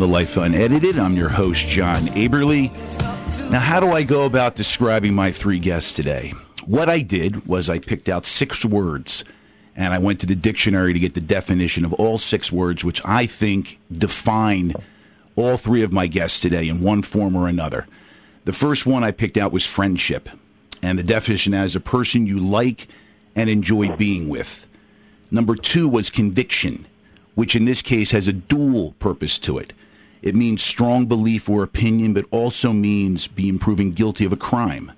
To Life Unedited. I'm your host, John Aberly. Now, how do I go about describing my three guests today? What I did was I picked out six words and I went to the dictionary to get the definition of all six words, which I think define all three of my guests today in one form or another. The first one I picked out was friendship, and the definition as a person you like and enjoy being with. Number two was conviction which in this case has a dual purpose to it. It means strong belief or opinion, but also means being proven guilty of a crime.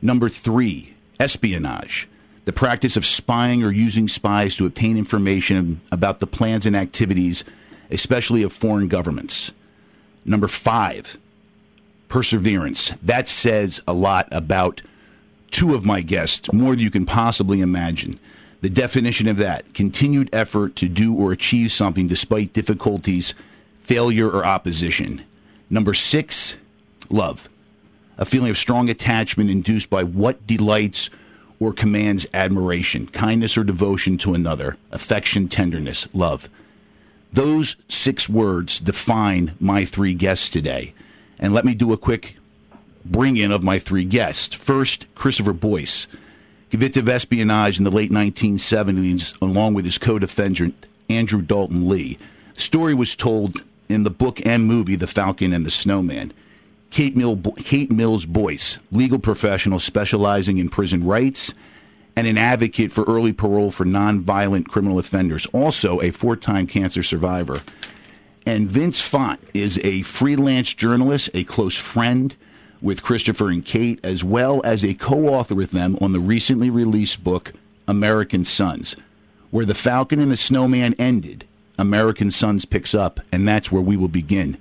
Number three, espionage, the practice of spying or using spies to obtain information about the plans and activities, especially of foreign governments. Number five, perseverance. That says a lot about two of my guests, more than you can possibly imagine. The definition of that continued effort to do or achieve something despite difficulties, failure, or opposition. Number six, love. A feeling of strong attachment induced by what delights or commands admiration, kindness or devotion to another, affection, tenderness, love. Those six words define my three guests today. And let me do a quick bring in of my three guests. First, Christopher Boyce convicted of espionage in the late 1970s, along with his co-defendant Andrew Daulton Lee. The story was told in the book and movie The Falcon and the Snowman. Kate, Mill, Kate Mills Boyce, legal professional specializing in prison rights and an advocate for early parole for nonviolent criminal offenders, also a four time cancer survivor. And Vince Font is a freelance journalist, a close friend, with Christopher and Kate, as well as a co author with them on the recently released book, American Sons. Where the Falcon and the Snowman ended, American Sons picks up, and that's where we will begin.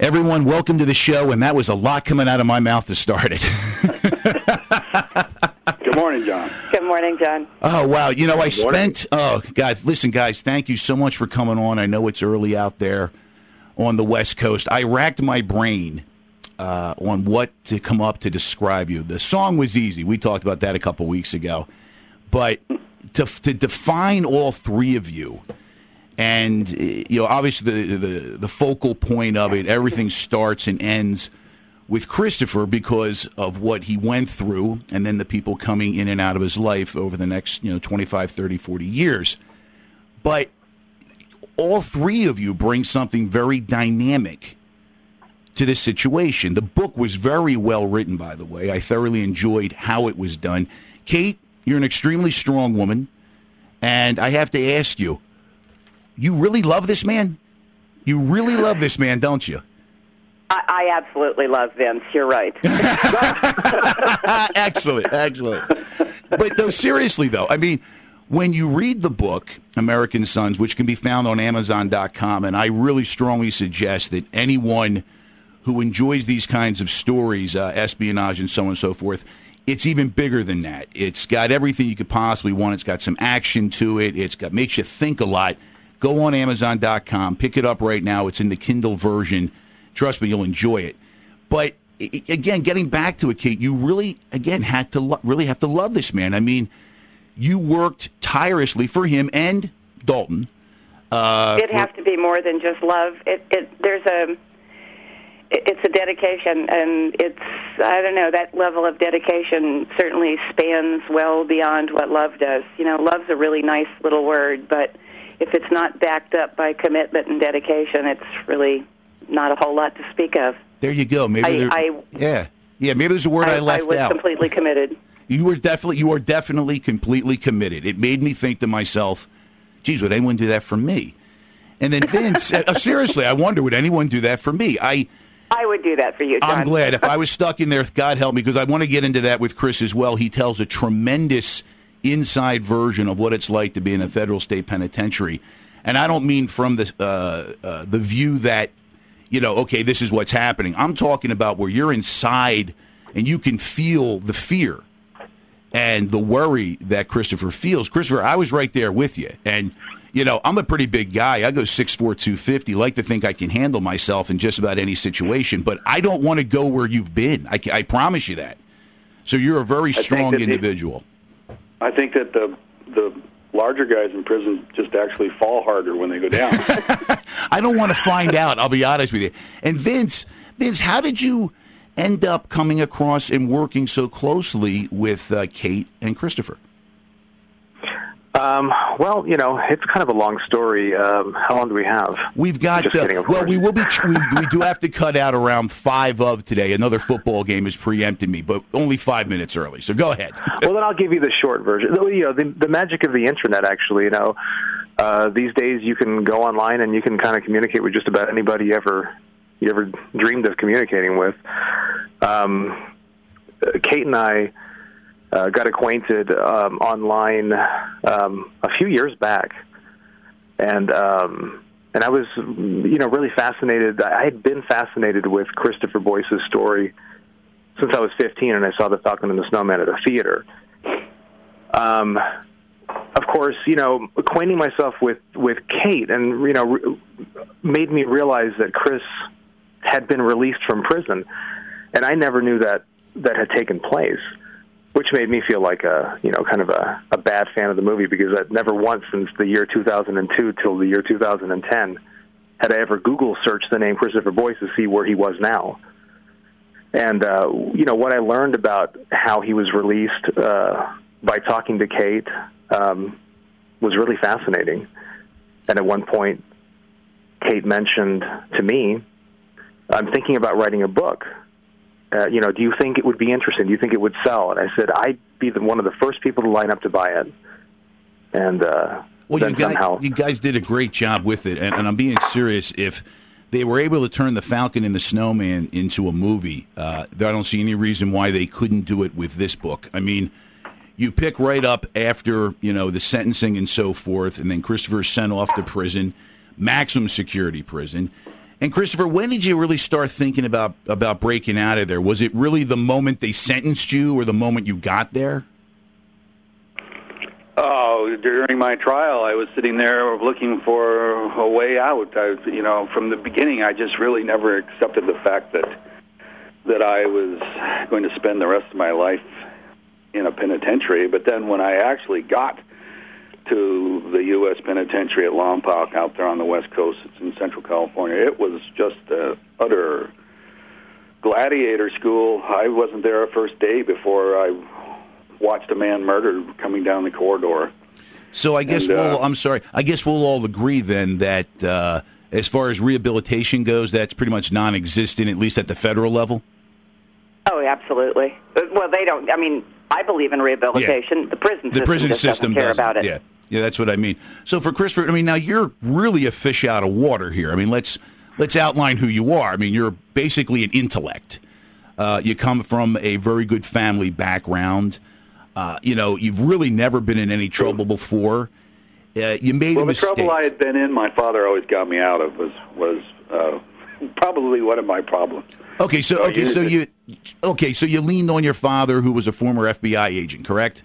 Everyone, welcome to the show, and that was a lot coming out of my mouth to start it. Good morning, John. Good morning, John. Oh wow! You know, I spent. Oh, God, listen, guys, thank you so much for coming on. I know it's early out there on the West Coast. I racked my brain uh, on what to come up to describe you. The song was easy. We talked about that a couple weeks ago, but to to define all three of you, and eh, you know, obviously the the, the focal point of it, everything starts and ends with Christopher because of what he went through and then the people coming in and out of his life over the next, you know, 25, 30, 40 years. But all three of you bring something very dynamic to this situation. The book was very well written, by the way. I thoroughly enjoyed how it was done. Kate, you're an extremely strong woman, and I have to ask you, you really love this man? You really love this man, don't you? I, I absolutely love Vince. You're right. excellent, excellent. But though, seriously though, I mean, when you read the book American Sons, which can be found on Amazon.com, and I really strongly suggest that anyone who enjoys these kinds of stories, uh, espionage and so on and so forth, it's even bigger than that. It's got everything you could possibly want. It's got some action to it. It's got makes you think a lot. Go on Amazon.com, pick it up right now. It's in the Kindle version. Trust me, you'll enjoy it. But again, getting back to it, Kate, you really again had to lo- really have to love this man. I mean, you worked tirelessly for him and Daulton. Uh, it has to be more than just love. It, it there's a it's a dedication, and it's I don't know that level of dedication certainly spans well beyond what love does. You know, love's a really nice little word, but if it's not backed up by commitment and dedication, it's really not a whole lot to speak of. There you go. Maybe I, I yeah, yeah. Maybe there's a word I, I left I was out. completely committed. You were definitely you are definitely completely committed. It made me think to myself, "Geez, would anyone do that for me?" And then Vince, uh, seriously, I wonder would anyone do that for me? I I would do that for you, John. I'm glad. If I was stuck in there, God help me, because I want to get into that with Chris as well. He tells a tremendous inside version of what it's like to be in a federal state penitentiary, and I don't mean from the uh, uh, the view that you know, okay, this is what's happening. I'm talking about where you're inside and you can feel the fear and the worry that Christopher feels. Christopher, I was right there with you, and you know, I'm a pretty big guy. I go 6'4", 250. Like to think I can handle myself in just about any situation, but I don't want to go where you've been. I, I promise you that. So you're a very strong individual. I think that the the larger guys in prison just actually fall harder when they go down. I don't want to find out. I'll be honest with you. And Vince, Vince, how did you end up coming across and working so closely with uh, Kate and Christopher? Um, well, you know, it's kind of a long story. Um, how long do we have? We've got. Just Uh, kidding, well, we will be. We, we do have to cut out around five of today. Another football game is preempted me, but only five minutes early. So go ahead. well, then I'll give you the short version. You know, the, the magic of the internet, actually. You know, uh, these days you can go online and you can kind of communicate with just about anybody you ever you ever dreamed of communicating with. Um, uh, Kate and I uh, got acquainted um, online um, a few years back, and um, and I was you know really fascinated. I had been fascinated with Christopher Boyce's story since I was 15, and I saw The Falcon and the Snowman at a theater. Um, of course, you know, acquainting myself with with Kate, and you know, re- made me realize that Chris had been released from prison, and I never knew that that had taken place, which made me feel like a you know kind of a, a bad fan of the movie because I'd never once since the year 2002 till the year 2010 had I ever Google searched the name Christopher Boyce to see where he was now. And uh, you know what I learned about how he was released uh, by talking to Kate um, was really fascinating. And at one point, Kate mentioned to me, "I'm thinking about writing a book. Uh, you know, do you think it would be interesting? Do you think it would sell?" And I said, "I'd be the, one of the first people to line up to buy it." And uh, Well, you guys, somehow, you guys did a great job with it, and, and I'm being serious. If they were able to turn the Falcon and the Snowman into a movie, uh, I don't see any reason why they couldn't do it with this book. I mean, you pick right up after you know the sentencing and so forth, and then Christopher is sent off to prison, maximum security prison. And Christopher, when did you really start thinking about about breaking out of there? Was it really the moment they sentenced you, or the moment you got there? Oh, during my trial, I was sitting there looking for a way out. I, you know, from the beginning, I just really never accepted the fact that that I was going to spend the rest of my life in a penitentiary. But then, when I actually got to the U.S. penitentiary at Lompoc out there on the West Coast, it's in Central California, it was just a utter gladiator school. I wasn't there a first day before I watched a man murdered coming down the corridor. So I guess And, uh, we'll. I'm sorry. I guess we'll all agree then that uh, as far as rehabilitation goes, that's pretty much non-existent, at least at the federal level. Oh, absolutely. Well, they don't. I mean, I believe in rehabilitation. The prison The system prison just system doesn't care doesn't. about it. Yeah, yeah, that's what I mean. So for Christopher, I mean, now you're really a fish out of water here. I mean, let's let's outline who you are. I mean, you're basically an intellect. Uh, you come from a very good family background. Uh, you know, you've really never been in any trouble before. Uh, you made Well, a the trouble I had been in, my father always got me out of was was uh, probably one of my problems. Okay, so okay, so you okay, so you leaned on your father, who was a former FBI agent, correct?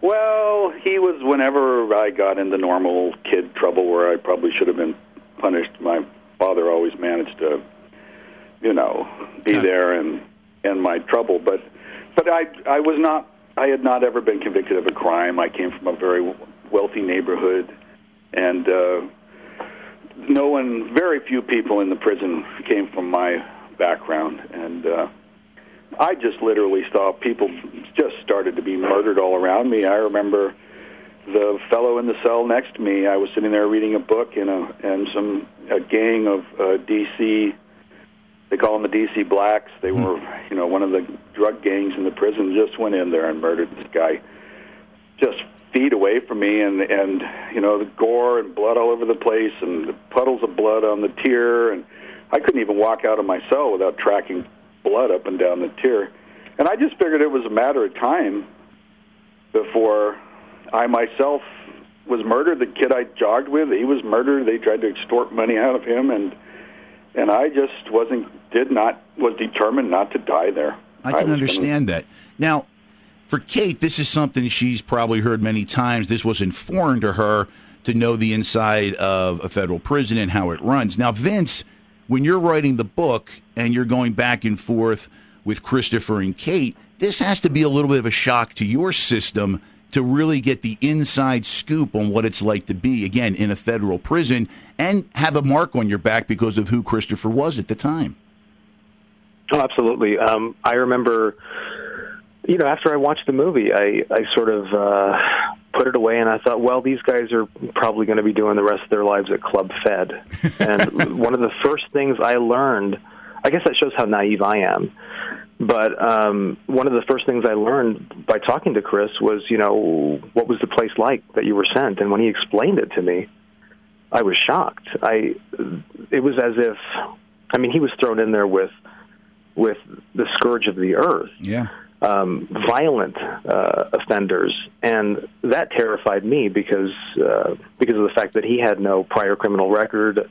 Well, he was whenever I got into normal kid trouble where I probably should have been punished. My father always managed to, you know, be Yeah. there and and my trouble. But but I I was not. I had not ever been convicted of a crime. I came from a very wealthy neighborhood, and uh, no one, very few people in the prison came from my background, and. Uh, I just literally saw people just started to be murdered all around me. I remember the fellow in the cell next to me. I was sitting there reading a book, and a and some a gang of uh, DC. They call them the DC Blacks. They were, you know, one of the drug gangs in the prison. Just went in there and murdered this guy, just feet away from me, and and you know the gore and blood all over the place, and the puddles of blood on the tier, and I couldn't even walk out of my cell without tracking blood up and down the tier. And I just figured it was a matter of time before I myself was murdered. The kid I jogged with, he was murdered. They tried to extort money out of him, and and I just wasn't, did not, was determined not to die there. I can gonna- understand that. Now, for Kate, this is something she's probably heard many times. This wasn't foreign to her to know the inside of a federal prison and how it runs. Now, Vince, when you're writing the book and you're going back and forth with Christopher and Kate, this has to be a little bit of a shock to your system to really get the inside scoop on what it's like to be, again, in a federal prison and have a mark on your back because of who Christopher was at the time. Oh, absolutely. Um, I remember, you know, after I watched the movie, I, I sort of uh, put it away and I thought, well, these guys are probably going to be doing the rest of their lives at Club Fed. and one of the first things I learned, I guess that shows how naive I am. But um, one of the first things I learned by talking to Chris was, you know, what was the place like that you were sent? And when he explained it to me, I was shocked. I, it was as if, I mean, he was thrown in there with, with the scourge of the earth. Yeah. Um, violent uh, offenders, and that terrified me because uh, because of the fact that he had no prior criminal record.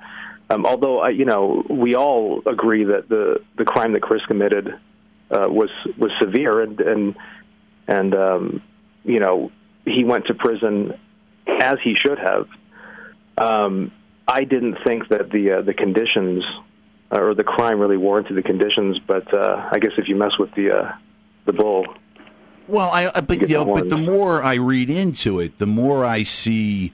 Um, although uh, you know, we all agree that the the crime that Chris committed uh, was was severe, and and and um, you know he went to prison as he should have. Um, I didn't think that the uh, the conditions uh, or the crime really warranted the conditions, but uh, I guess if you mess with the uh, the bull. Well, I, I but you know, but the more I read into it, the more I see.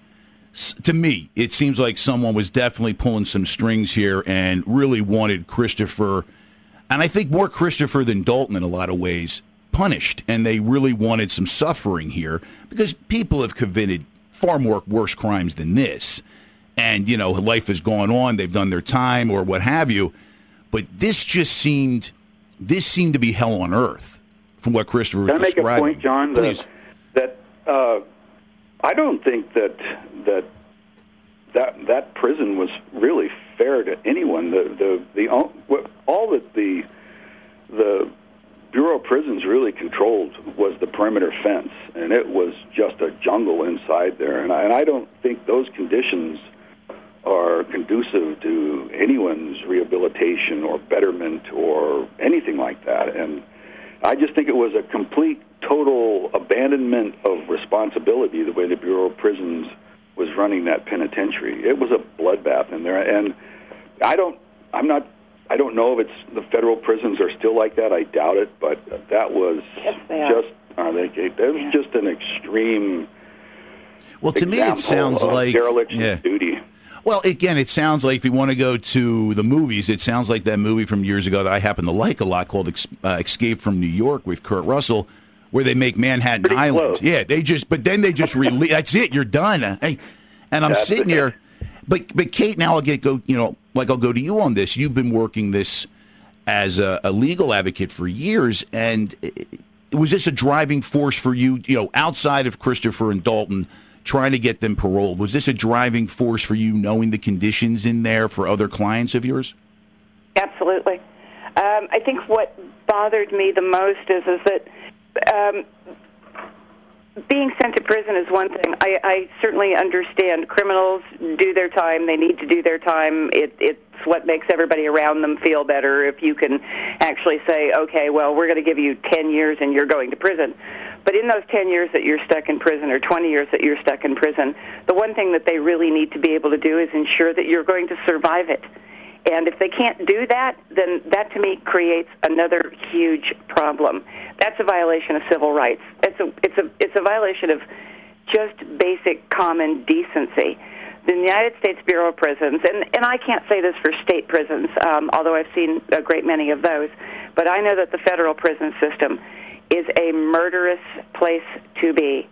To me, it seems like someone was definitely pulling some strings here and really wanted Christopher and I think more Christopher than Daulton in a lot of ways punished, and they really wanted some suffering here because people have committed far more worse crimes than this, and you know life has gone on, they've done their time or what have you, but this just seemed this seemed to be hell on earth from what Christopher Can I make describing. a point, John? Please. That, that uh, I don't think that that that that prison was really fair to anyone. The the the all that the the Bureau of Prisons really controlled was the perimeter fence, and it was just a jungle inside there. And I, and I don't think those conditions are conducive to anyone's rehabilitation or betterment or anything like that. And I just think it was a complete, total abandonment of responsibility the way the Bureau of Prisons was running that penitentiary. It was a bloodbath in there, and I don't. I'm not. I don't know if it's the federal prisons are still like that. I doubt it, but that was yes, just. Uh, are they? That was yeah. just an extreme. Well, to me, it sounds like dereliction yeah. duty. Well, again, it sounds like if you want to go to the movies, it sounds like that movie from years ago that I happen to like a lot called uh, Escape from New York with Kurt Russell, where they make Manhattan Pretty Island. Close. Yeah, they just, but then they just release. that's it. You're done. Hey, and I'm That's sitting it. here, but but Kate, now I'll get go. You know, like I'll go to you on this. You've been working this as a, a legal advocate for years, and was this a driving force for you? You know, outside of Christopher and Daulton. Trying to get them paroled was this a driving force for you, knowing the conditions in there for other clients of yours? Absolutely. Um, I think what bothered me the most is is that um, being sent to prison is one thing. I, I certainly understand criminals do their time; they need to do their time. It, it's what makes everybody around them feel better if you can actually say, "Okay, well, we're going to give you ten years, and you're going to prison." But in those 10 years that you're stuck in prison or 20 years that you're stuck in prison, the one thing that they really need to be able to do is ensure that you're going to survive it. And if they can't do that, then that to me creates another huge problem. That's a violation of civil rights. It's a it's a it's a violation of just basic common decency. The United States Bureau of Prisons, and, and I can't say this for state prisons, um, although I've seen a great many of those, but I know that the federal prison system is a murderous place to be.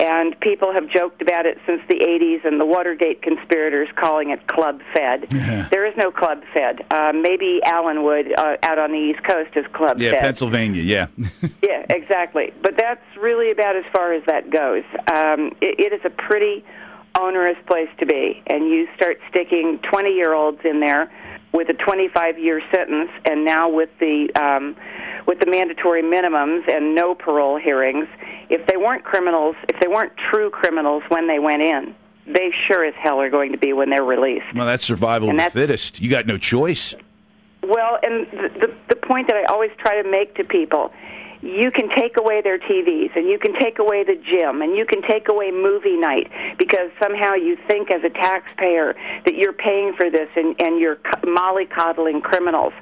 And people have joked about it since the 80s and the Watergate conspirators calling it Club Fed. Yeah. There is no Club Fed. Uh, maybe Allenwood uh, out on the East Coast is Club Yeah, Fed. Pennsylvania. Yeah. Yeah, exactly. But that's really about as far as that goes. Um, it, it is a pretty onerous place to be, and you start sticking 20 year olds in there with a 25 year sentence, and now with the um, with the mandatory minimums and no parole hearings. If they weren't criminals, if they weren't true criminals when they went in, they sure as hell are going to be when they're released. well, that's survival And of the fittest. You got no choice. Well, and the, the the point that I always try to make to people, you can take away their TVs and you can take away the gym and you can take away movie night because somehow you think as a taxpayer that you're paying for this and and you're co- mollycoddling criminals.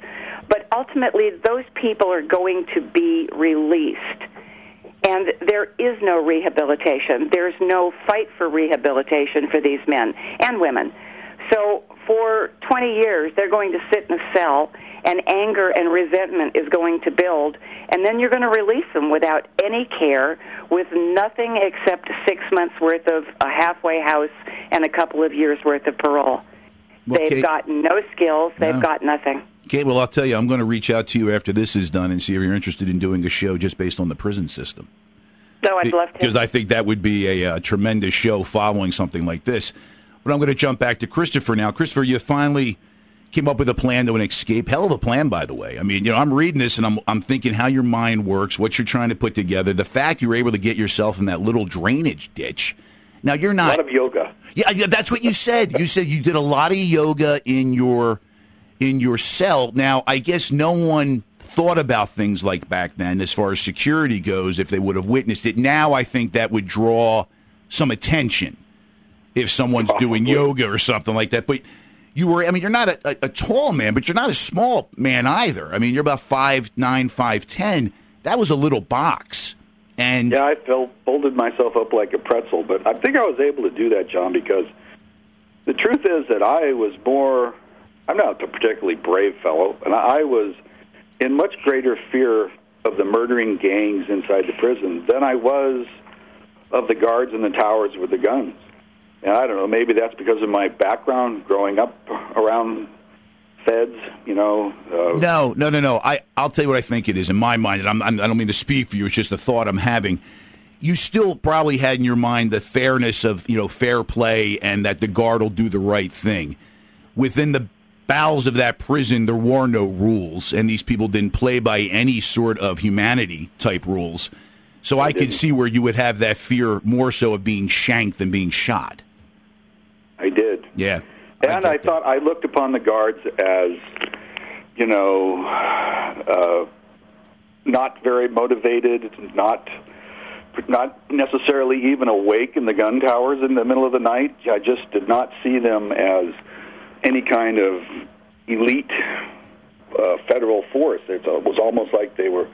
But ultimately those people are going to be released. And there is no rehabilitation. There's no fight for rehabilitation for these men and women. So for 20 years, they're going to sit in a cell, and anger and resentment is going to build, and then you're going to release them without any care, with nothing except six months worth of a halfway house and a couple of years worth of parole. Well, they've Kate, got no skills. They've no. got nothing. Okay, well, I'll tell you, I'm going to reach out to you after this is done and see if you're interested in doing a show just based on the prison system. No, I'd love to. Because I think that would be a, a tremendous show following something like this. But I'm going to jump back to Christopher now. Christopher, you finally came up with a plan to an escape. Hell of a plan, by the way. I mean, you know, I'm reading this and I'm, I'm thinking how your mind works, what you're trying to put together. The fact you were able to get yourself in that little drainage ditch. Now you're not a lot of yoga. Yeah, yeah, that's what you said. You said you did a lot of yoga in your in your cell. Now, I guess no one thought about things like back then as far as security goes if they would have witnessed it. Now I think that would draw some attention if someone's doing yoga or something like that. But you were, I mean, you're not a, a, a, tall man, but you're not a small man either. I mean, you're about five nine, five ten. That was a little box. And yeah, I felt folded myself up like a pretzel, but I think I was able to do that, John, because the truth is that I was more. I'm not a particularly brave fellow, and I was in much greater fear of the murdering gangs inside the prison than I was of the guards in the towers with the guns. And I don't know, maybe that's because of my background growing up around feds, you know. Uh, no, no, no, no. I, I'll tell you what I think it is in my mind, and I'm, I'm, I do not mean to speak for you, it's just a thought I'm having. You still probably had in your mind the fairness of, you know, fair play and that the guard will do the right thing. Within the bowels of that prison, there were no rules, and these people didn't play by any sort of humanity type rules. So I, I could see where you would have that fear more so of being shanked than being shot. Yeah. And I, I thought I looked upon the guards as, you know, uh, not very motivated, not not necessarily even awake in the gun towers in the middle of the night. I just did not see them as any kind of elite uh, federal force. It was almost like they were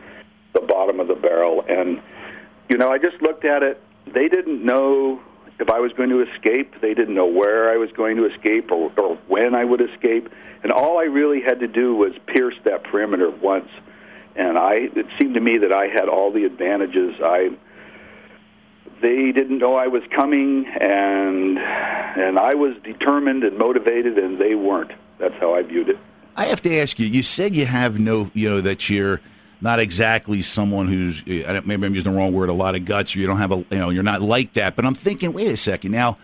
the bottom of the barrel. And, you know, I just looked at it. They didn't know if I was going to escape. They didn't know where I was going to escape or, or when I would escape. And all I really had to do was pierce that perimeter once. And I, it seemed to me that I had all the advantages. I, they didn't know I was coming, and and I was determined and motivated, and they weren't. That's how I viewed it. I have to ask you. You said you have no, you know, that you're not exactly someone who's maybe I'm using the wrong word, a lot of guts, or you don't have a you know you're not like that. But I'm thinking, wait a second, now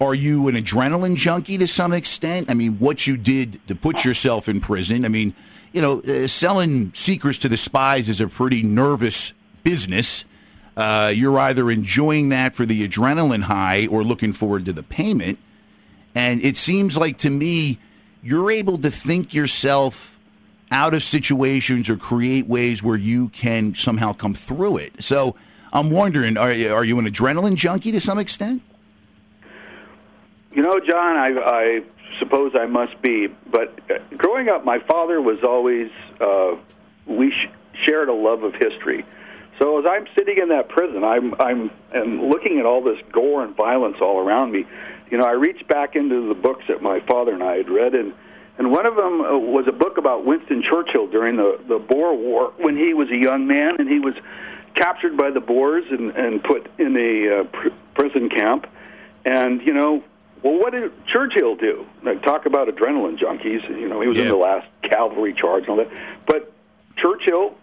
are you an adrenaline junkie to some extent? I mean, what you did to put yourself in prison. I mean, you know, uh, selling secrets to the spies is a pretty nervous business. Uh, you're either enjoying that for the adrenaline high or looking forward to the payment. And it seems like to me, you're able to think yourself out of situations or create ways where you can somehow come through it. So I'm wondering, are, are you an adrenaline junkie to some extent? You know, John, I, I suppose I must be. But uh, growing up, my father was always, uh, we sh- shared a love of history. So as I'm sitting in that prison, I'm I'm and looking at all this gore and violence all around me. You know, I reached back into the books that my father and I had read, and and one of them uh, was a book about Winston Churchill during the the Boer War when he was a young man and he was captured by the Boers and and put in a uh, pr- prison camp. And you know, well, what did Churchill do? Like, talk about adrenaline junkies. You know, he was yeah. in the last cavalry charge and all that. But Churchill,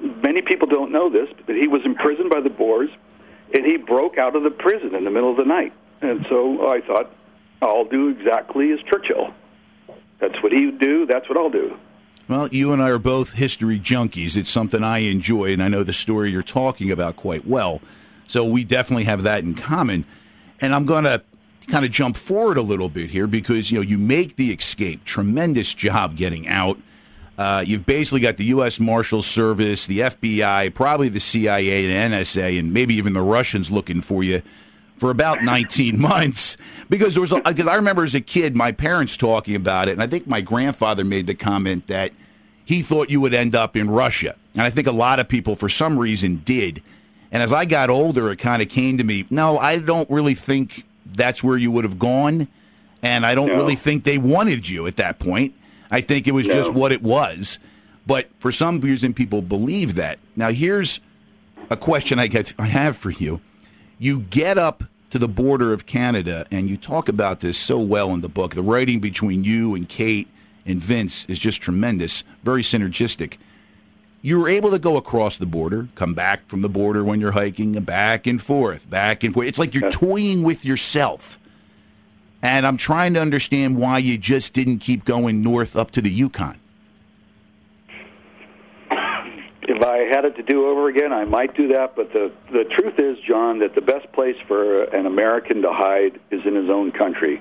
many people don't know this, but he was imprisoned by the Boers, and he broke out of the prison in the middle of the night. And so I thought, I'll do exactly as Churchill. That's what he would do. That's what I'll do. Well, you and I are both history junkies. It's something I enjoy, and I know the story you're talking about quite well. So we definitely have that in common. And I'm going to kind of jump forward a little bit here because you know you make the escape. Tremendous job getting out. Uh, you've basically got the U.S. Marshal Service, the FBI, probably the CIA and NSA, and maybe even the Russians looking for you for about 19 months because there was because I remember as a kid my parents talking about it and I think my grandfather made the comment that he thought you would end up in Russia and I think a lot of people for some reason did And as I got older, it kind of came to me, no, I don't really think that's where you would have gone. And I don't no. really think they wanted you at that point. I think it was no. just what it was. But for some reason, people believe that. Now, here's a question I, get, I have for you. You get up to the border of Canada, and you talk about this so well in the book. The writing between you and Kate and Vince is just tremendous, very synergistic. You were able to go across the border, come back from the border when you're hiking, back and forth, back and forth. It's like you're toying with yourself. And I'm trying to understand why you just didn't keep going north up to the Yukon. If I had it to do over again, I might do that. But the the truth is, John, that the best place for an American to hide is in his own country.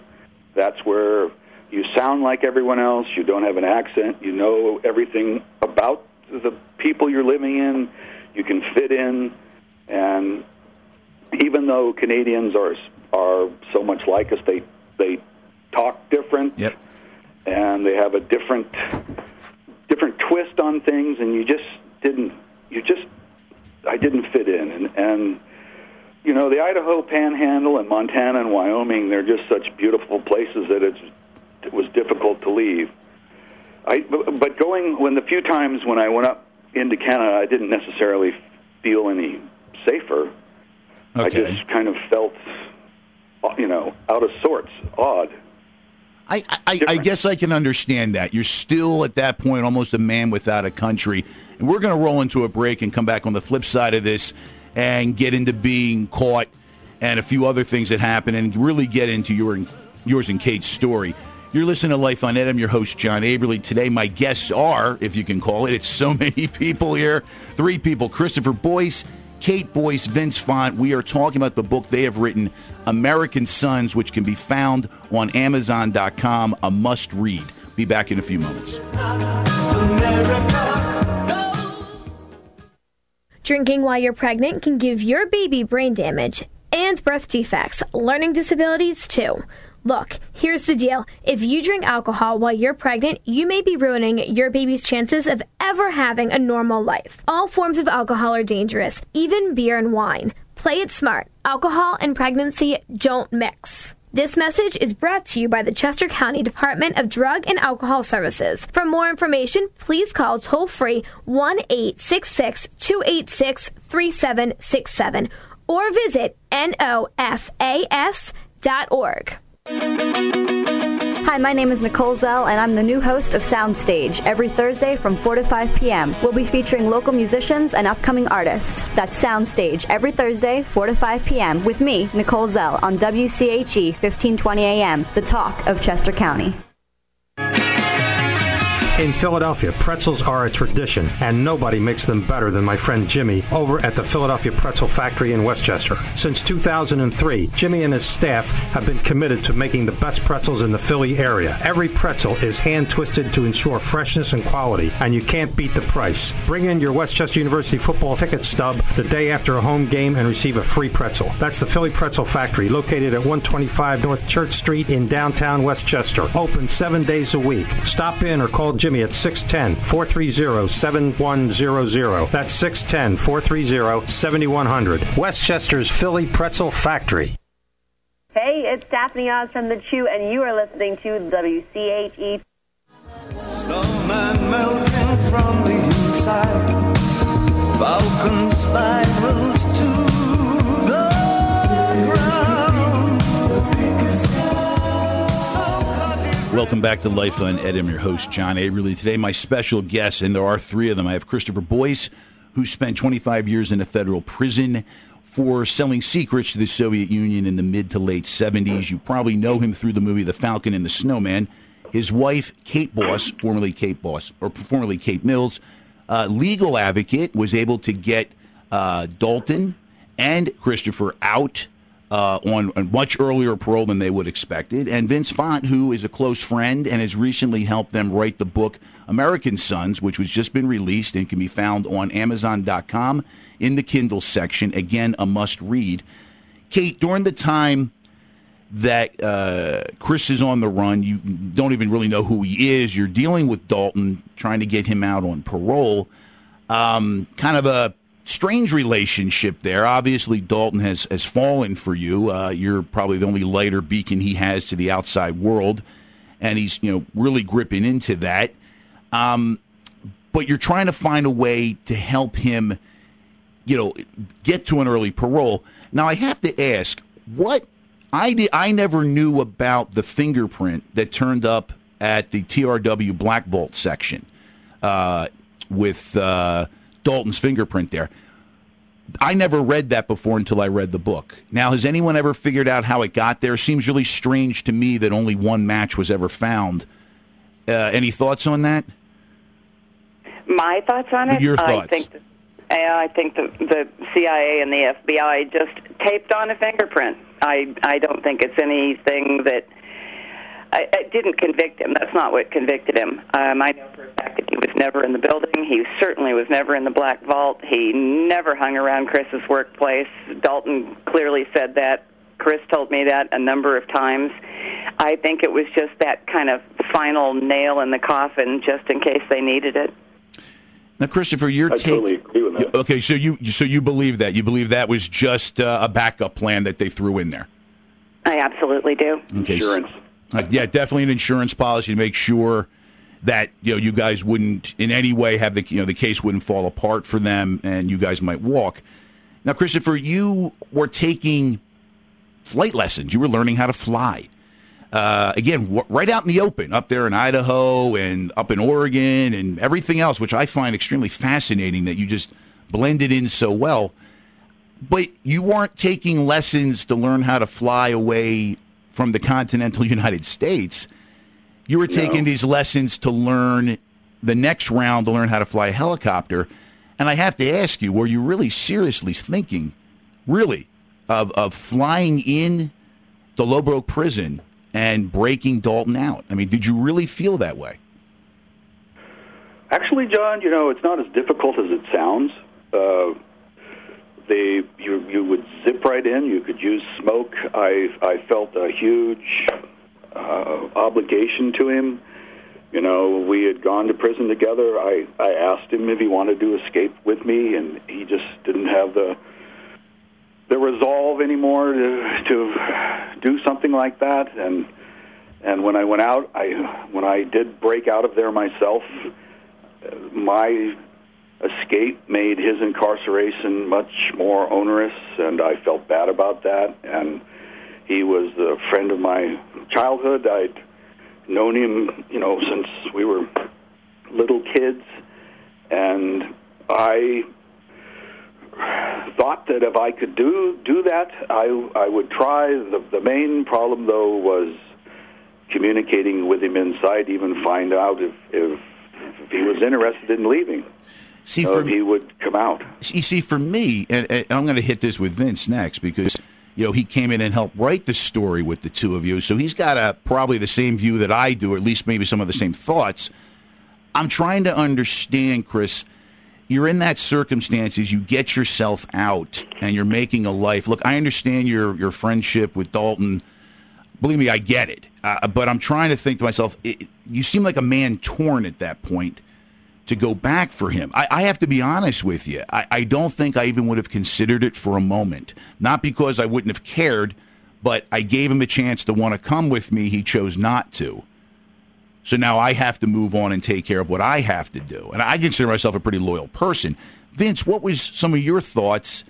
That's where you sound like everyone else. You don't have an accent. You know everything about the people you're living in. You can fit in, and even though Canadians are are so much like us, they they talk different, yep. and they have a different different twist on things, and you just didn't you just I didn't fit in, and and you know the Idaho Panhandle and Montana and Wyoming, they're just such beautiful places that it's it was difficult to leave. I, but going when the few times when I went up into Canada, I didn't necessarily feel any safer. Okay. I just kind of felt, you know, out of sorts, odd. I, I, I, guess I can understand that. You're still at that point almost a man without a country. And we're going to roll into a break and come back on the flip side of this and get into being caught and a few other things that happen and really get into your yours and Kate's story. You're listening to Life on Ed. I'm your host, John Aberly. Today, my guests are, if you can call it, it's so many people here. Three people Christopher Boyce, Kate Boyce, Vince Font. We are talking about the book they have written, American Sons, which can be found on Amazon.com. A must read. Be back in a few moments. Drinking while you're pregnant can give your baby brain damage and birth defects, learning disabilities, too. Look, here's the deal. If you drink alcohol while you're pregnant, you may be ruining your baby's chances of ever having a normal life. All forms of alcohol are dangerous, even beer and wine. Play it smart. Alcohol and pregnancy don't mix. This message is brought to you by the Chester County Department of Drug and Alcohol Services. For more information, please call toll free 1 866 286 3767 or visit nofas.org. Hi, my name is Nicole Zell, and I'm the new host of Soundstage. Every Thursday from 4 to 5 p.m., we'll be featuring local musicians and upcoming artists. That's Soundstage every Thursday, 4 to 5 p.m., with me, Nicole Zell, on WCHE 1520 a.m., the talk of Chester County. In Philadelphia, pretzels are a tradition, and nobody makes them better than my friend Jimmy over at the Philadelphia Pretzel Factory in West Chester. Since 2003, Jimmy and his staff have been committed to making the best pretzels in the Philly area. Every pretzel is hand twisted to ensure freshness and quality, and you can't beat the price. Bring in your West Chester University football ticket stub the day after a home game and receive a free pretzel. That's the Philly Pretzel Factory, located at 125 North Church Street in downtown West Chester. Open seven days a week. Stop in or call Jimmy Jimmy at 610 430 7100. That's 610 430 7100. West Chester's Philly Pretzel Factory. Hey, it's Daphne Oz from The Chew, and you are listening to WCHE. Snowman melting from the inside, Falcon spirals to Welcome back to Life on Ed. I'm your host, John Averly. Today, my special guests, and there are three of them. I have Christopher Boyce, who spent 25 years in a federal prison for selling secrets to the Soviet Union in the mid to late 70s. You probably know him through the movie The Falcon and the Snowman. His wife, Kate Boyce, formerly Kate Boss, or formerly Kate Mills, uh, legal advocate, was able to get uh, Daulton and Christopher out uh, on a much earlier parole than they would expected. And Vince Font, who is a close friend and has recently helped them write the book American Sons, which was just been released and can be found on Amazon.com in the Kindle section. Again, a must read. Kate, during the time that uh, Chris is on the run, you don't even really know who he is. You're dealing with Daulton, trying to get him out on parole. Um, kind of a strange relationship there. Obviously, Daulton has has fallen for you. Uh, you're probably the only lighter beacon he has to the outside world, and he's you know really gripping into that. Um, but you're trying to find a way to help him, you know, get to an early parole. Now, I have to ask, what I did, I never knew about the fingerprint that turned up at the TRW Black Vault section uh, with uh, Daulton's fingerprint there. I never read that before until I read the book. Now, has anyone ever figured out how it got there? Seems really strange to me that only one match was ever found. Uh, any thoughts on that? My thoughts on it? Your thoughts? I think, that, I think the, the CIA and the FBI just taped on a fingerprint. I I don't think it's anything that I, I didn't convict him. That's not what convicted him. Um, I know for a fact that he was never in the building. He certainly was never in the Black Vault. He never hung around Chris's workplace. Daulton clearly said that. Chris told me that a number of times. I think it was just that kind of final nail in the coffin, just in case they needed it. Now, Christopher, your I take. totally agree with that. Okay, so you so you believe that you believe that was just uh, a backup plan that they threw in there. I absolutely do. Okay, Insurance. Uh, yeah, definitely an insurance policy to make sure that you know you guys wouldn't in any way have the you know the case wouldn't fall apart for them and you guys might walk. Now, Christopher, you were taking flight lessons. You were learning how to fly. Uh, again, w- right out in the open, up there in Idaho and up in Oregon and everything else, which I find extremely fascinating that you just blended in so well. But you weren't taking lessons to learn how to fly away from the continental United States. You were taking these lessons to learn the next round to learn how to fly a helicopter. And I have to ask you, were you really seriously thinking, really, of, of flying in the Lompoc prison and breaking Daulton out? I mean, did you really feel that way? Actually, John, you know, it's not as difficult as it sounds. Uh, they you you would zip right in. You could use smoke. I I felt a huge uh, obligation to him. You know, we had gone to prison together. I I asked him if he wanted to escape with me, and he just didn't have the the resolve anymore to to do something like that. And and when I went out, I when I did break out of there myself, my escape made his incarceration much more onerous, and I felt bad about that. And he was a friend of my childhood. I'd known him, you know, since we were little kids, and I thought that if I could do do that, I I would try. The the main problem though was communicating with him inside, even find out if if, if he was interested in leaving. See, or for he would come out. You see, for me, and, and I'm going to hit this with Vince next because you know he came in and helped write the story with the two of you, so he's got a probably the same view that I do, or at least maybe some of the same thoughts. I'm trying to understand, Chris. You're in that circumstances. You get yourself out, and you're making a life. Look, I understand your your friendship with Daulton. Believe me, I get it. Uh, but I'm trying to think to myself. It, you seem like a man torn at that point to go back for him. I, I have to be honest with you. I, I don't think I even would have considered it for a moment. Not because I wouldn't have cared, but I gave him a chance to want to come with me. He chose not to. So now I have to move on and take care of what I have to do. And I consider myself a pretty loyal person. Vince, what was some of your thoughts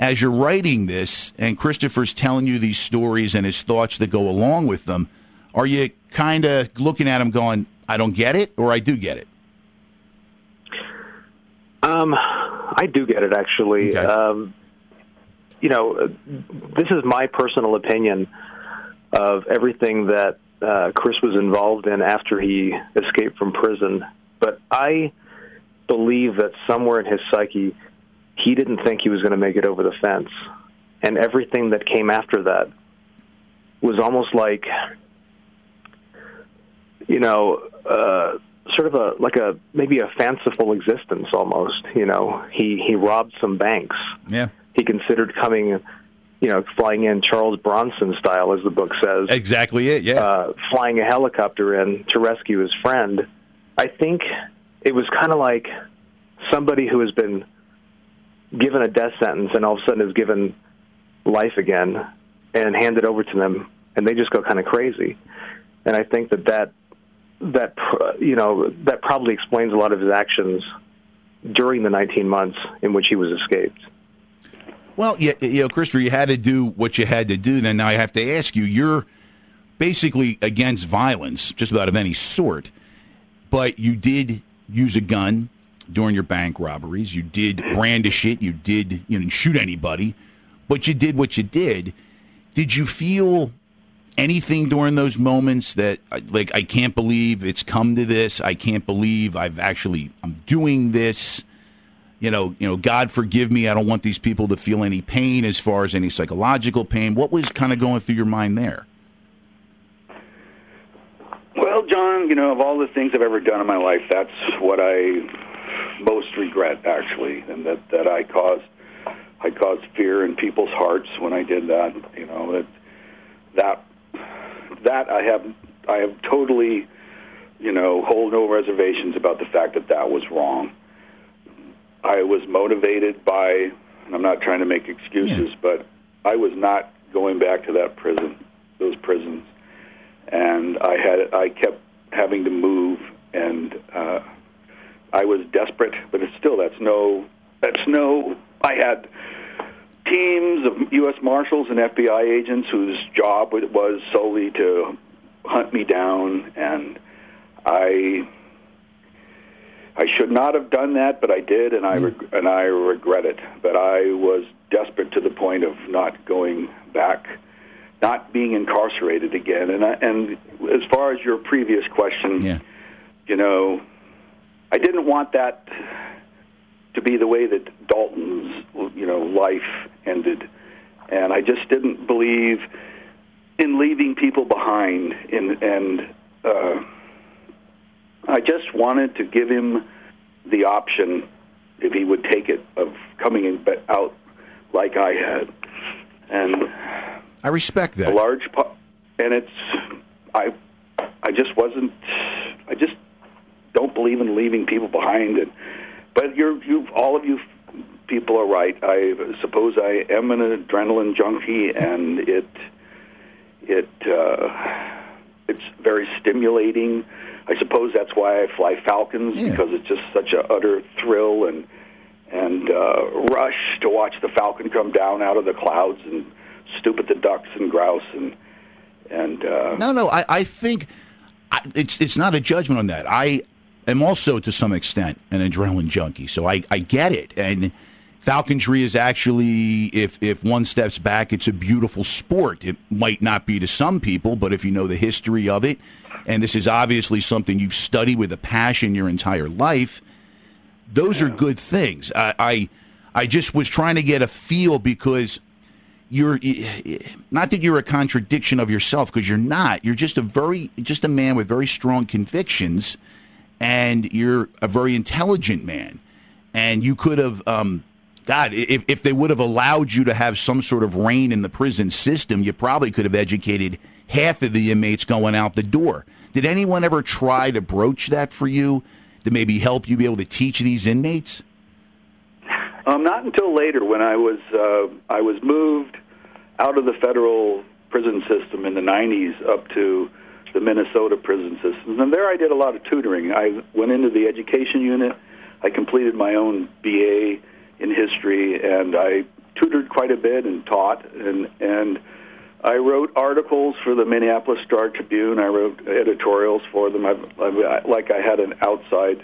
as you're writing this and Christopher's telling you these stories and his thoughts that go along with them? Are you kind of looking at him going, I don't get it, or I do get it? Um, I do get it actually. Okay. Um, you know, this is my personal opinion of everything that uh, Chris was involved in after he escaped from prison. But I believe that somewhere in his psyche, he didn't think he was going to make it over the fence, and everything that came after that was almost like, you know. Uh, sort of a like a maybe a fanciful existence almost you know he he robbed some banks Yeah. he considered coming you know flying in charles bronson style as the book says Exactly it, yeah. uh flying a helicopter in to rescue his friend i think it was kind of like somebody who has been given a death sentence and all of a sudden is given life again and handed over to them, and they just go kind of crazy. And I think that that that you know that probably explains a lot of his actions during the 19 months in which he was escaped. Well, you, you know, Christopher, you had to do what you had to do. Then now I have to ask you: You're basically against violence, just about of any sort, but you did use a gun during your bank robberies. You did brandish it. You did you know shoot anybody, but you did what you did. Did you feel anything during those moments that uh, like I can't believe it's come to this? I can't believe I've actually I'm doing this. You know, you know, God forgive me. I don't want these people to feel any pain as far as any psychological pain. What was kind of going through your mind there? Well, John, you know, of all the things I've ever done in my life, that's what I most regret, actually, and that that I caused I caused fear in people's hearts when I did that. You know that that that I have I have totally, you know, hold no reservations about the fact that that was wrong. I was motivated by, and I'm not trying to make excuses, yeah. but I was not going back to that prison, those prisons and I had I kept having to move, and uh, I was desperate. But it's still that's no that's no. I had teams of U.S. Marshals and FBI agents whose job it was solely to hunt me down, and I I should not have done that, but I did, and I hmm. reg- and I regret it. But I was desperate to the point of not going back not being incarcerated again. And I, and as far as your previous question, yeah. you know, I didn't want that to be the way that Daulton's you know life ended, and I just didn't believe in leaving people behind. In, and uh, I just wanted to give him the option, if he would take it, of coming in, out like I had, and I respect that. A large part, and it's I I just wasn't I just don't believe in leaving people behind and but you're you all of you people are right. I suppose I am an adrenaline junkie and it it uh it's very stimulating. I suppose that's why I fly Falcons yeah. because it's just such a utter thrill and and uh, rush to watch the Falcon come down out of the clouds and stupid the ducks and grouse and and uh, no, no. I, I think I, it's it's not a judgment on that. I am also to some extent an adrenaline junkie, so I, I get it. And falconry is actually, if if one steps back, it's a beautiful sport. It might not be to some people, but if you know the history of it, and this is obviously something you've studied with a passion your entire life, those are good things. I, I I just was trying to get a feel because you're not that you're a contradiction of yourself because you're not. You're just a very just a man with very strong convictions, and you're a very intelligent man. And you could have, um, God, if if they would have allowed you to have some sort of reign in the prison system, you probably could have educated half of the inmates going out the door. Did anyone ever try to broach that for you to maybe help you be able to teach these inmates? Um, not until later, when I was uh, I was moved out of the federal prison system in the '90s up to the Minnesota prison systems, and there I did a lot of tutoring. I went into the education unit. I completed my own BA in history, and I tutored quite a bit and taught, and and I wrote articles for the Minneapolis Star Tribune. I wrote editorials for them. I, I, like I had an outside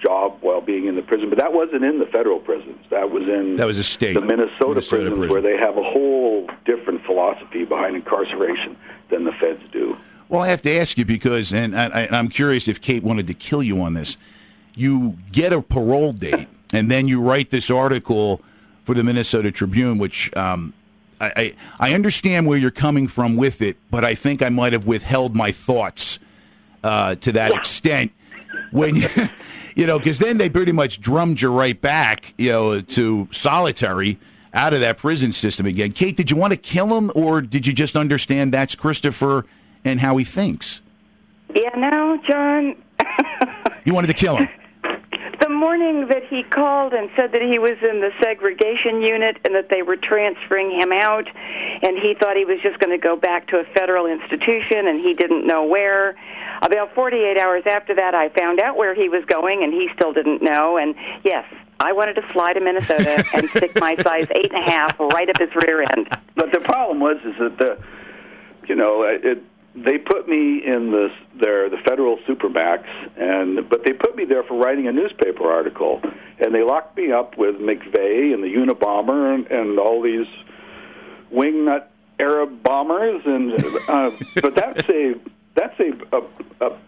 job while being in the prison. But that wasn't in the federal prisons. That was in that was a state the Minnesota, Minnesota prisons prison. where they have a whole different philosophy behind incarceration than the feds do. Well, I have to ask you because, and, I, am curious if Kate wanted to kill you on this. You get a parole date, and then you write this article for the Minnesota Tribune, which um, I, I, I understand where you're coming from with it, but I think I might have withheld my thoughts uh, to that yeah. extent when you, you know, because then they pretty much drummed you right back, you know, to solitary out of that prison system again. Kate, did you want to kill him, or did you just understand that's Christopher and how he thinks? Yeah, no, John. you wanted to kill him. The morning that he called and said that he was in the segregation unit and that they were transferring him out, and he thought he was just going to go back to a federal institution and he didn't know where. About 48 hours after that, I found out where he was going, and he still didn't know. And yes, I wanted to fly to Minnesota and stick my size eight and a half right up his rear end. But the problem was is that the, you know, it, they put me in the their the federal supermax, and but they put me there for writing a newspaper article, and they locked me up with McVeigh and the Unabomber and, and all these wingnut Arab bombers, and uh, but that's a that's a, a, a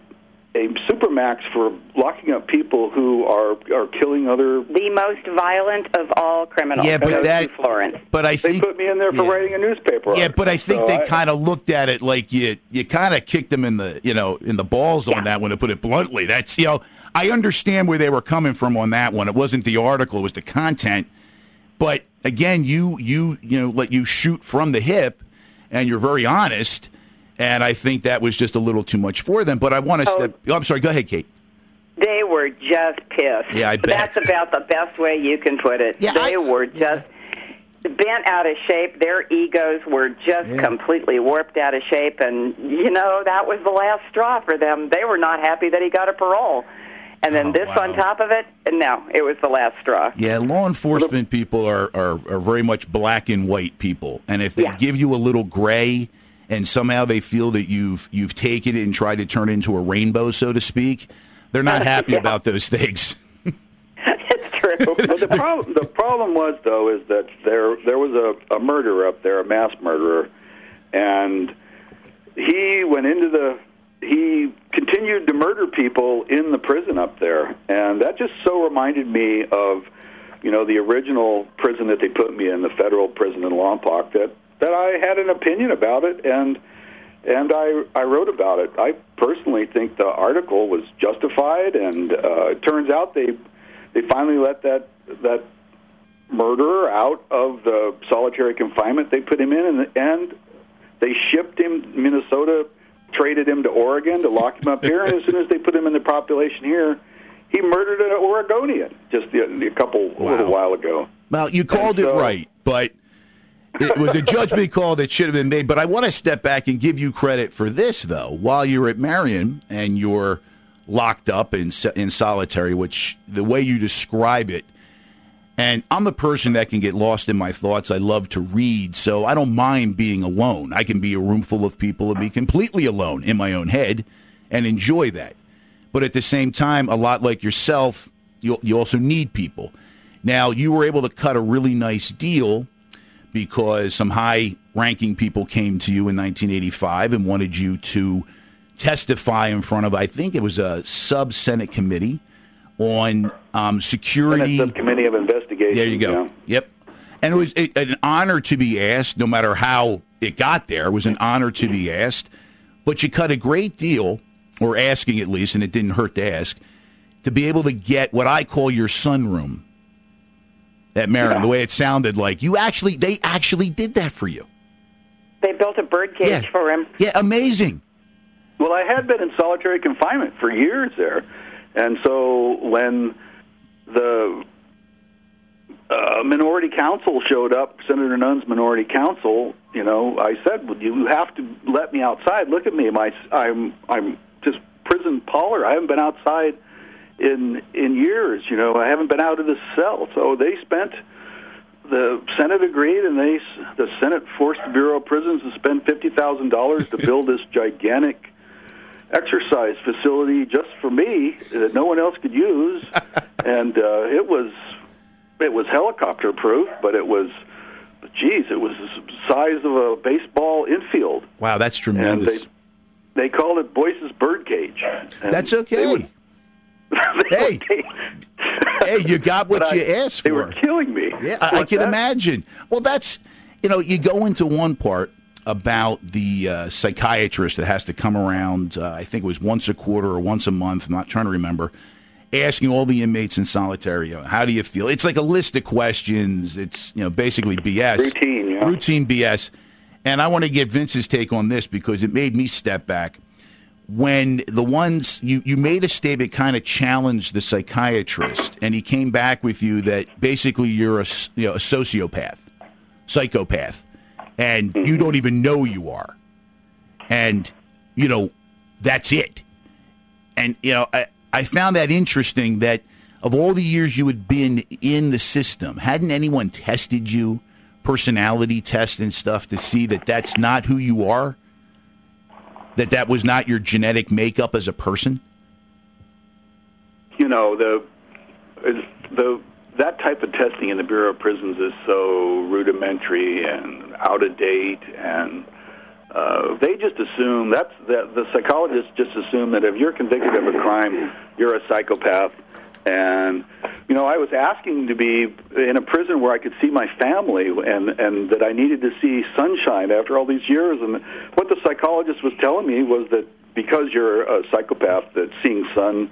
a supermax for locking up people who are are killing other the most violent of all criminals. Yeah, but that Florence. But I they think put me in there for yeah. writing a newspaper. Yeah, but I think So they kind of looked at it like you you kind of kicked them in the you know in the balls Yeah. on that one to put it bluntly. That's you know I understand where they were coming from on that one. It wasn't the article; it was the content. But again, you you you know let you shoot from the hip, and you're very honest. And I think that was just a little too much for them. But I want to Oh. step. Oh, I'm sorry. Go ahead, Kate. They were just pissed. Yeah, I bet. That's about the best way you can put it. Yeah, they I- were just bent out of shape. Their egos were just Yeah. completely warped out of shape, and you know that was the last straw for them. They were not happy that he got a parole. And then Oh, this wow. on top of it, no, it was the last straw. Yeah, law enforcement people are, are, are very much black and white people, and if they Yeah. give you a little gray, and somehow they feel that you've you've taken it and tried to turn it into a rainbow, so to speak, they're not happy Yeah. about those things. it's true. But the problem, the problem was though, is that there there was a, a murderer up there, a mass murderer, and he went into the he continued to murder people in the prison up there, and that just so reminded me of you know the original prison that they put me in, the federal prison in Lompoc. That that I had an opinion about it, and and I I wrote about it. I personally think the article was justified, and uh, it turns out they they finally let that that murderer out of the solitary confinement they put him in, and, and they shipped him Minnesota, traded him to Oregon to lock him up here, and as soon as they put him in the population here, he murdered an Oregonian just the, a couple a little while ago. Well, you called it right, but it was a judgment call that should have been made. But I want to step back and give you credit for this, though. While you're at Marion and you're locked up in in solitary, which the way you describe it, and I'm a person that can get lost in my thoughts. I love to read, so I don't mind being alone. I can be a room full of people and be completely alone in my own head and enjoy that. But at the same time, a lot like yourself, you you also need people. Now, you were able to cut a really nice deal because some high ranking people came to you in 1985 and wanted you to testify in front of, I think it was a sub Senate committee on um, security. Senate Subcommittee of Investigation. There you go. yeah. Yep. And it was a, an honor to be asked, no matter how it got there. It was an honor to be asked. But you cut a great deal, or asking at least, and it didn't hurt to ask, to be able to get what I call your sunroom at Marion. The way it sounded like you actually, they actually did that for you. They built a bird cage Yeah. for him. Yeah, amazing. Well, I had been in solitary confinement for years there, and so when the uh, minority counsel showed up, Senator Nunn's minority counsel, you know, I said, well, "You have to let me outside. Look at me. My, I'm, I'm just prison Poller. I haven't been outside in in years. You know, I haven't been out of the cell. So they spent." The Senate agreed, and they the Senate forced the Bureau of Prisons to spend fifty thousand dollars to build this gigantic exercise facility just for me that no one else could use, and uh, it was it was helicopter proof, but it was, geez, it was the size of a baseball infield, Wow, that's and they tremendous. they called it Boyce's Birdcage. That's okay. they would- hey, hey, you got what But you I- asked for. They were killing me. Yeah, I, I can that? imagine. Well, that's you know, you go into one part about the uh, psychiatrist that has to come around. Uh, I think it was once a quarter or once a month. I'm not trying to remember. Asking all the inmates in solitary, how do you feel? It's like a list of questions. It's you know basically BS, Routine, yeah. routine BS. And I want to get Vince's take on this because it made me step back. When the ones you, you made a statement kind of challenged the psychiatrist, and he came back with you that basically you're a, you know, a sociopath, psychopath, and you don't even know you are. And, you know, that's it. And, you know, I, I found that interesting that of all the years you had been in the system, hadn't anyone tested you, personality test and stuff, to see that that's not who you are? That that was not your genetic makeup as a person? You know, the the that type of testing in the Bureau of Prisons is so rudimentary and out of date, and uh, they just assume that's the, the psychologists just assume that if you're convicted of a crime, you're a psychopath. And you know, I was asking to be in a prison where I could see my family, and and that I needed to see sunshine after all these years. And what the psychologist was telling me was that because you're a psychopath, that seeing sun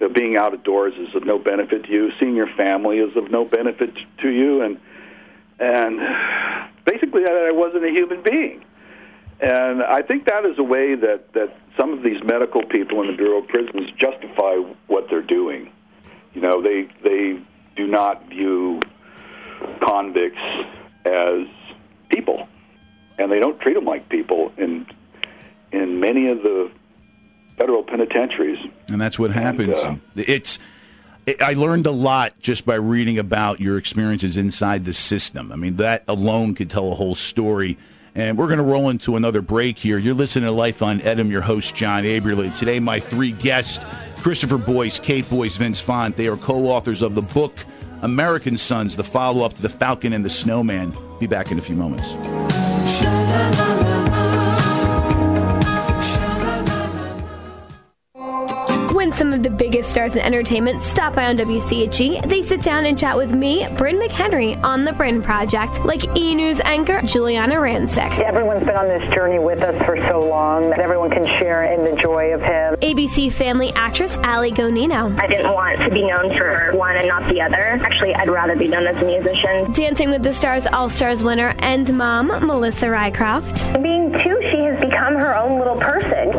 uh, being out of doors is of no benefit to you. Seeing your family is of no benefit to you, and and basically I wasn't a human being. And I think that is a way that that some of these medical people in the Bureau of Prisons justify what they're doing. You know, they they do not view convicts as people, and they don't treat them like people in in many of the federal penitentiaries. And that's what happens. And, uh, it's. It, I learned a lot just by reading about your experiences inside the system. I mean, that alone could tell a whole story. And we're going to roll into another break here. You're listening to Life on Edom, your host, John Aberly. Today, my three guests, Christopher Boyce, Kate Boyce, Vince Font. They are co authors of the book American Sons, the follow up to The Falcon and the Snowman. Be back in a few moments. Some of the biggest stars in entertainment stop by on WCHE, they sit down and chat with me, Bryn McHenry, on The Bryn Project, like E! News anchor Giuliana Rancic. Everyone's been on this journey with us for so long that everyone can share in the joy of him. ABC Family actress Allie Gonino. I didn't want to be known for one and not the other. Actually, I'd rather be known as a musician. Dancing with the Stars All Stars winner and mom, Melissa Rycroft. Being two,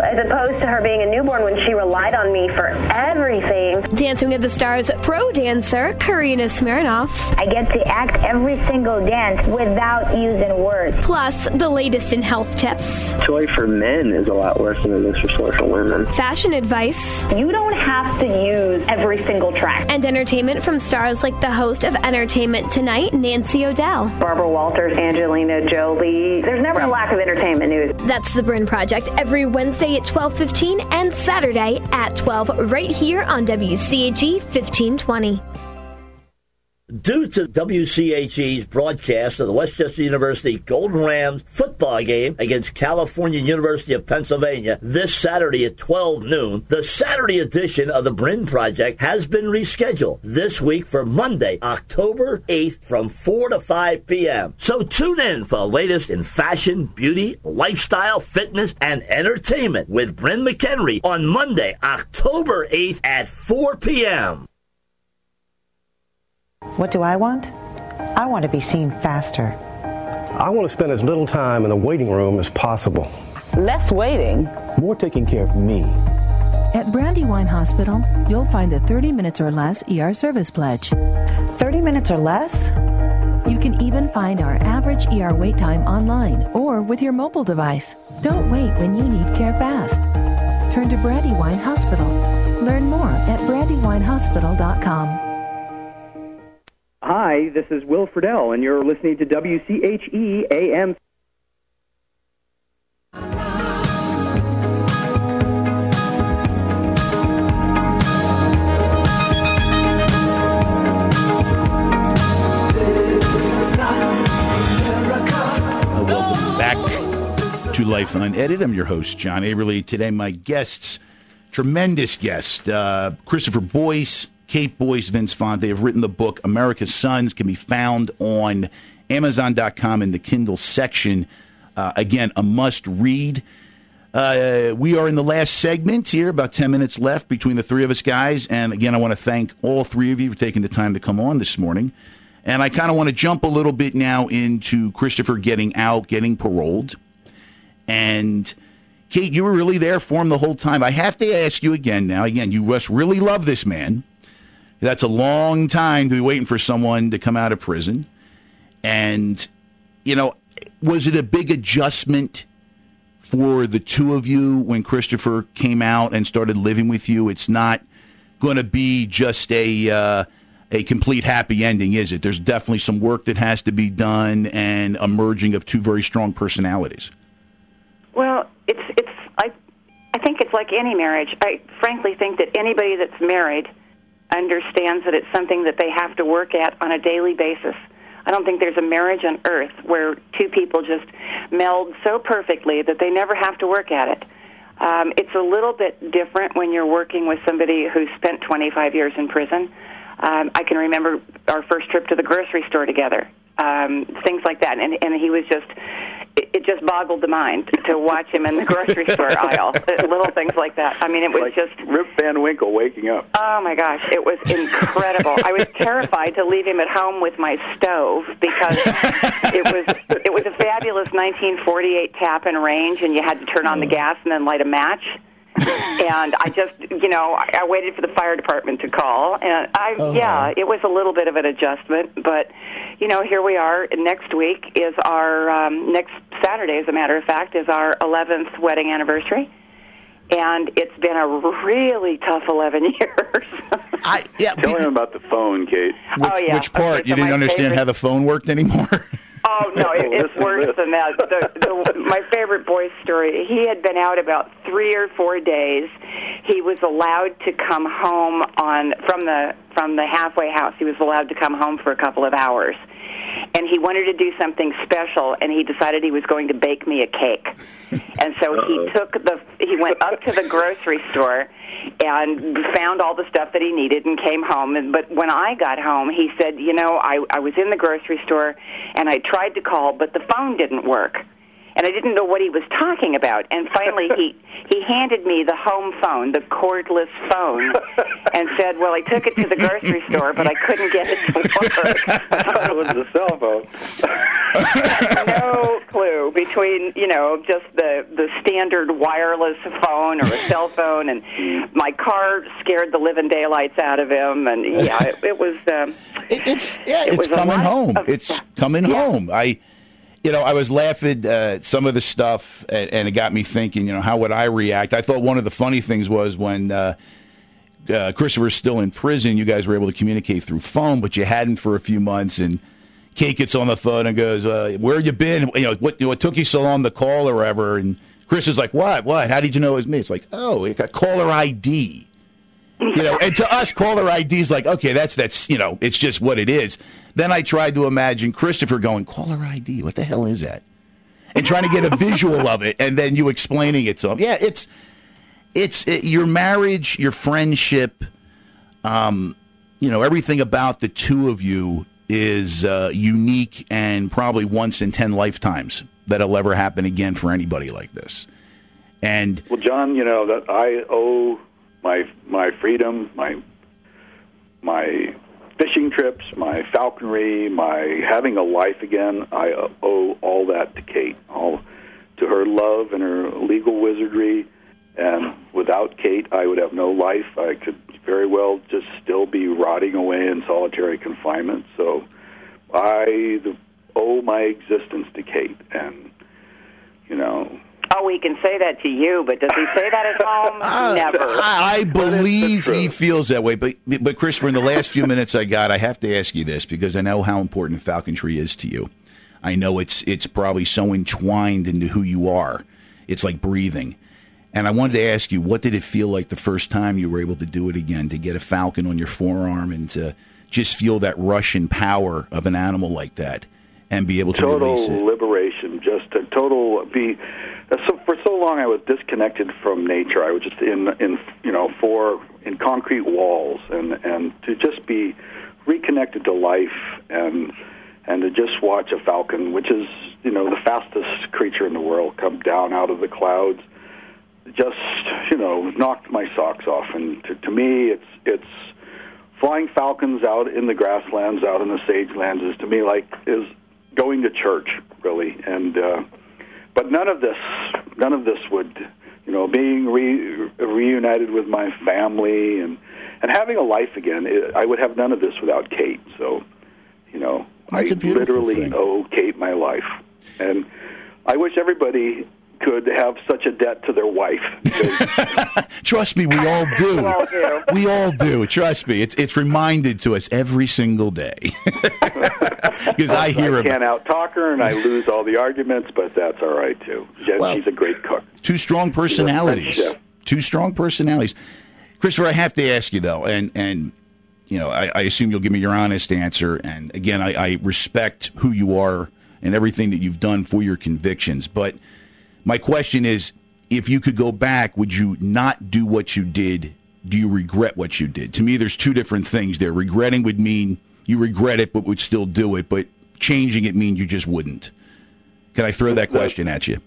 as opposed to her being a newborn when she relied on me for everything. Dancing with the Stars pro dancer, Karina Smirnoff. I get to act every single dance without using words. Plus, the latest in health tips. Toy for men is a lot worse than it is for toy for women. Fashion advice. You don't have to use every single track. And entertainment from stars like the host of Entertainment Tonight, Nancy O'Dell. Barbara Walters, Angelina Jolie. There's never a lack of entertainment news. That's the Bryn Project every Wednesday at 12:15 and Saturday at 12 right here on WCHE 1520. Due to WCHE's broadcast of the West Chester University Golden Rams football game against California University of Pennsylvania this Saturday at 12 noon, the Saturday edition of the Bryn Project has been rescheduled this week for Monday, October 8th from 4 to 5 p.m. So tune in for the latest in fashion, beauty, lifestyle, fitness, and entertainment with Bryn McHenry on Monday, October 8th at 4 p.m. What do I want? I want to be seen faster. I want to spend as little time in the waiting room as possible. Less waiting. More taking care of me. At Brandywine Hospital, you'll find a 30 minutes or less ER service pledge. 30 minutes or less? You can even find our average ER wait time online or with your mobile device. Don't wait when you need care fast. Turn to Brandywine Hospital. Learn more at brandywinehospital.com. Hi, this is Will Friedle, and you're listening to WCHE AM. To Life Unedited. I'm your host, John Aberly. Today, my guests, tremendous guest, uh, Christopher Boyce, Kate Boyce, Vince Font. They have written the book America's Sons, can be found on Amazon.com in the Kindle section. Uh, again, a must read. Uh, we are in the last segment here, about 10 minutes left between the three of us guys. And again, I want to thank all three of you for taking the time to come on this morning. And I kind of want to jump a little bit now into Christopher getting out, getting paroled. And Kate, you were really there for him the whole time. I have to ask you again now. Again, you must really love this man. That's a long time to be waiting for someone to come out of prison. And, you know, was it a big adjustment for the two of you when Christopher came out and started living with you? It's not going to be just a. Uh, a complete happy ending, is it? There's definitely some work that has to be done and a merging of two very strong personalities. Well, it's it's I I think it's like any marriage. I frankly think that anybody that's married understands that it's something that they have to work at on a daily basis. I don't think there's a marriage on earth where two people just meld so perfectly that they never have to work at it. Um, it's a little bit different when you're working with somebody who spent 25 years in prison. Um, I can remember our first trip to the grocery store together, um, things like that, and and he was just it, just boggled the mind to watch him in the grocery store aisle, little things like that. I mean, it was like just Rip Van Winkle waking up. Oh my gosh, it was incredible. I was terrified to leave him at home with my stove because it was it was a fabulous 1948 Tappan range, and you had to turn on the mm. gas and then light a match and I just, you know, I, I waited for the fire department to call, and I, Oh. yeah, it was a little bit of an adjustment, but, you know, here we are. Next week is our um, next Saturday, as a matter of fact, is our 11th wedding anniversary, and it's been a really tough 11 years. I yeah. Tell him about the phone, Kate. Which, Oh, yeah. which part? Okay, you didn't understand favorite- how the phone worked anymore? Oh no, it, it's worse than that. The, the, my favorite boy story. He had been out about three or four days. He was allowed to come home on from the from the halfway house. He was allowed to come home for a couple of hours, and he wanted to do something special. And he decided he was going to bake me a cake. And so he took the he went up to the grocery store and found all the stuff that he needed and came home and but when I got home he said, "You know, I I was in the grocery store and I tried to call but the phone didn't work." And I didn't know what he was talking about. And finally he he handed me the home phone, the cordless phone, and said, "Well, I took it to the grocery store, but I couldn't get it to work." I thought it was the cell phone. no clue between you know just the the standard wireless phone or a cell phone, and my car scared the living daylights out of him, and yeah, it, it was. Um, it, it's yeah, it it's was coming home. of- it's coming home. I, you know, I was laughing uh, at some of the stuff, and, and it got me thinking. You know, how would I react? I thought one of the funny things was when. Uh, uh, Christopher's still in prison. You guys were able to communicate through phone, but you hadn't for a few months. And Kate gets on the phone and goes, uh, "Where you been? You know, what, what took you so long to call or whatever?" And Chris is like, "What? What? How did you know it was me?" It's like, "Oh, it got caller ID." You know, and to us, caller ID is like, okay, that's that's you know, it's just what it is. Then I tried to imagine Christopher going, caller ID, what the hell is that? And trying to get a visual of it, and then you explaining it to him. Yeah, it's it's it, your marriage, your friendship, um, you know, everything about the two of you is uh, unique and probably once in ten lifetimes that'll ever happen again for anybody like this. And Well, John, you know that I owe my my freedom, my my fishing trips, my falconry, my having a life again. I owe all that to Kate, all to her love and her legal wizardry. And without Kate, I would have no life. I could very well just still be rotting away in solitary confinement. So I owe my existence to Kate, and you know oh, he can say that to you, but does he say that at home? Uh, Never. I, I believe he feels that way. But but Christopher, in the last few minutes I got, I have to ask you this because I know how important falconry is to you. I know it's it's probably so entwined into who you are. It's like breathing. And I wanted to ask you, what did it feel like the first time you were able to do it again, to get a falcon on your forearm and to just feel that rush and power of an animal like that and be able to release total it? liberation, just a total be. Long, I was disconnected from nature. I was just in in you know four in concrete walls, and and to just be reconnected to life and and to just watch a falcon, which is you know the fastest creature in the world, come down out of the clouds, just you know knocked my socks off. And to, to me, it's it's flying falcons out in the grasslands, out in the sage lands, is to me like is going to church, really. And uh, but none of this, none of this would you know, being re- reunited with my family and and having a life again. I would have none of this without Kate. So, you know, That's I literally thing. owe Kate my life, and I wish everybody could have such a debt to their wife. Trust me, we all do. We all do. We all do. Trust me, it's it's reminded to us every single day. Because I hear I can't out talk her, and I lose all the arguments, but that's all right too. Yeah, she's a great cook. two strong personalities. Two strong personalities. Christopher, I have to ask you though, and and you know, I, I assume you'll give me your honest answer. And again, I, I respect who you are and everything that you've done for your convictions. But my question is, if you could go back, would you not do what you did? Do you regret what you did? To me, there's two different things there. Regretting would mean you regret it, but would still do it. But changing it means you just wouldn't. Can I throw that question at you?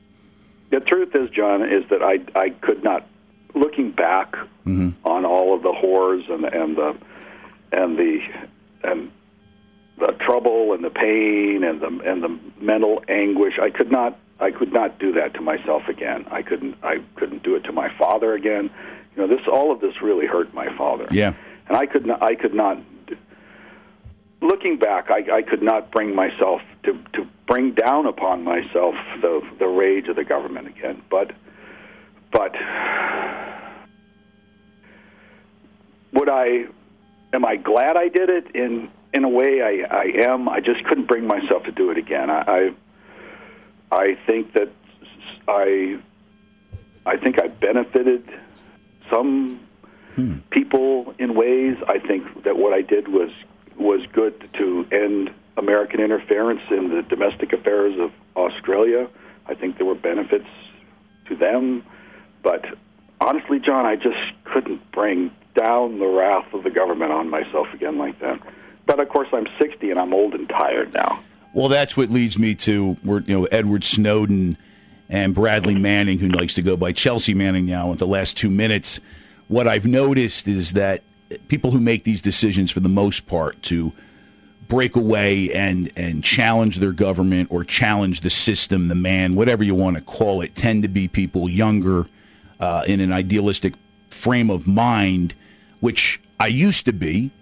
The truth is, John, is that I I could not. Looking back Mm-hmm. on all of the horrors and and the and the and the trouble and the pain and the and the mental anguish, I could not I could not do that to myself again. I couldn't I couldn't do it to my father again. You know, this all of this really hurt my father. Yeah. and I could not. I could not. Looking back, I, I could not bring myself to to bring down upon myself the the rage of the government again. But but would I? Am I glad I did it? In in a way, I, I am. I just couldn't bring myself to do it again. I I, I think that I I think I benefited some hmm. people in ways. I think that what I did was was good to end American interference in the domestic affairs of Australia. I think there were benefits to them, but honestly, John, I just couldn't bring down the wrath of the government on myself again like that. But of course, I'm 60 and I'm old and tired now. Well, that's what leads me to you know Edward Snowden and Bradley Manning, who likes to go by Chelsea Manning now. In the last two minutes, what I've noticed is that people who make these decisions, for the most part, to break away and and challenge their government or challenge the system, the man, whatever you want to call it, tend to be people younger uh, in an idealistic frame of mind, which I used to be.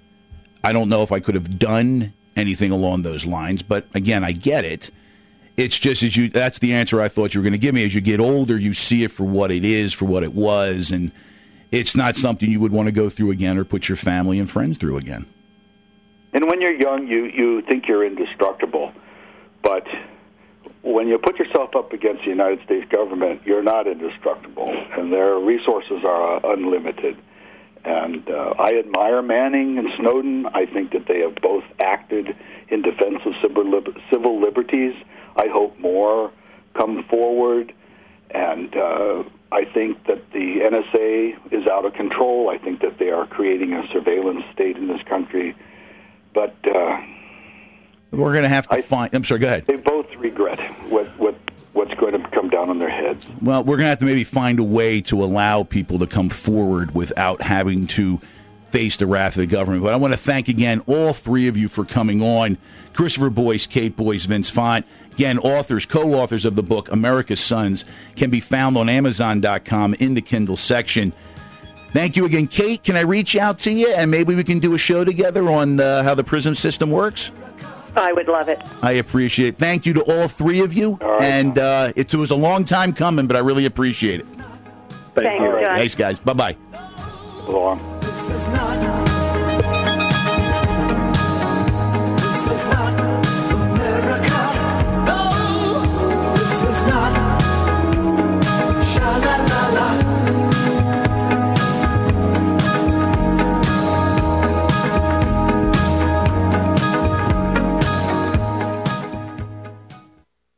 I don't know if I could have done anything along those lines, but again, I get it. It's just as you that's the answer I thought you were going to give me. As you get older, you see it for what it is, for what it was, and it's not something you would want to go through again or put your family and friends through again. And when you're young, you you think you're indestructible, but when you put yourself up against the United States government, you're not indestructible, and their resources are unlimited. And uh, I admire Manning and Snowden. I think that they have both acted in defense of civil, liberties. I hope more come forward. And uh, I think that the NSA is out of control. I think that they are creating a surveillance state in this country. But uh, We're going to have to find. I'm sorry. Go ahead. they both regret what, what what's going to come down on their heads. Well, we're going to have to maybe find a way to allow people to come forward without having to face the wrath of the government. But I want to thank again all three of you for coming on. Christopher Boyce, Kate Boyce, Vince Font. Again, authors, co-authors of the book America's Sons can be found on Amazon.com in the Kindle section. Thank you again, Kate. Can I reach out to you and maybe we can do a show together on uh, how the prison system works? I would love it. I appreciate it. Thank you to all three of you. And uh, it was a long time coming, but I really appreciate it. Thanks, John. Thanks, guys. Bye bye.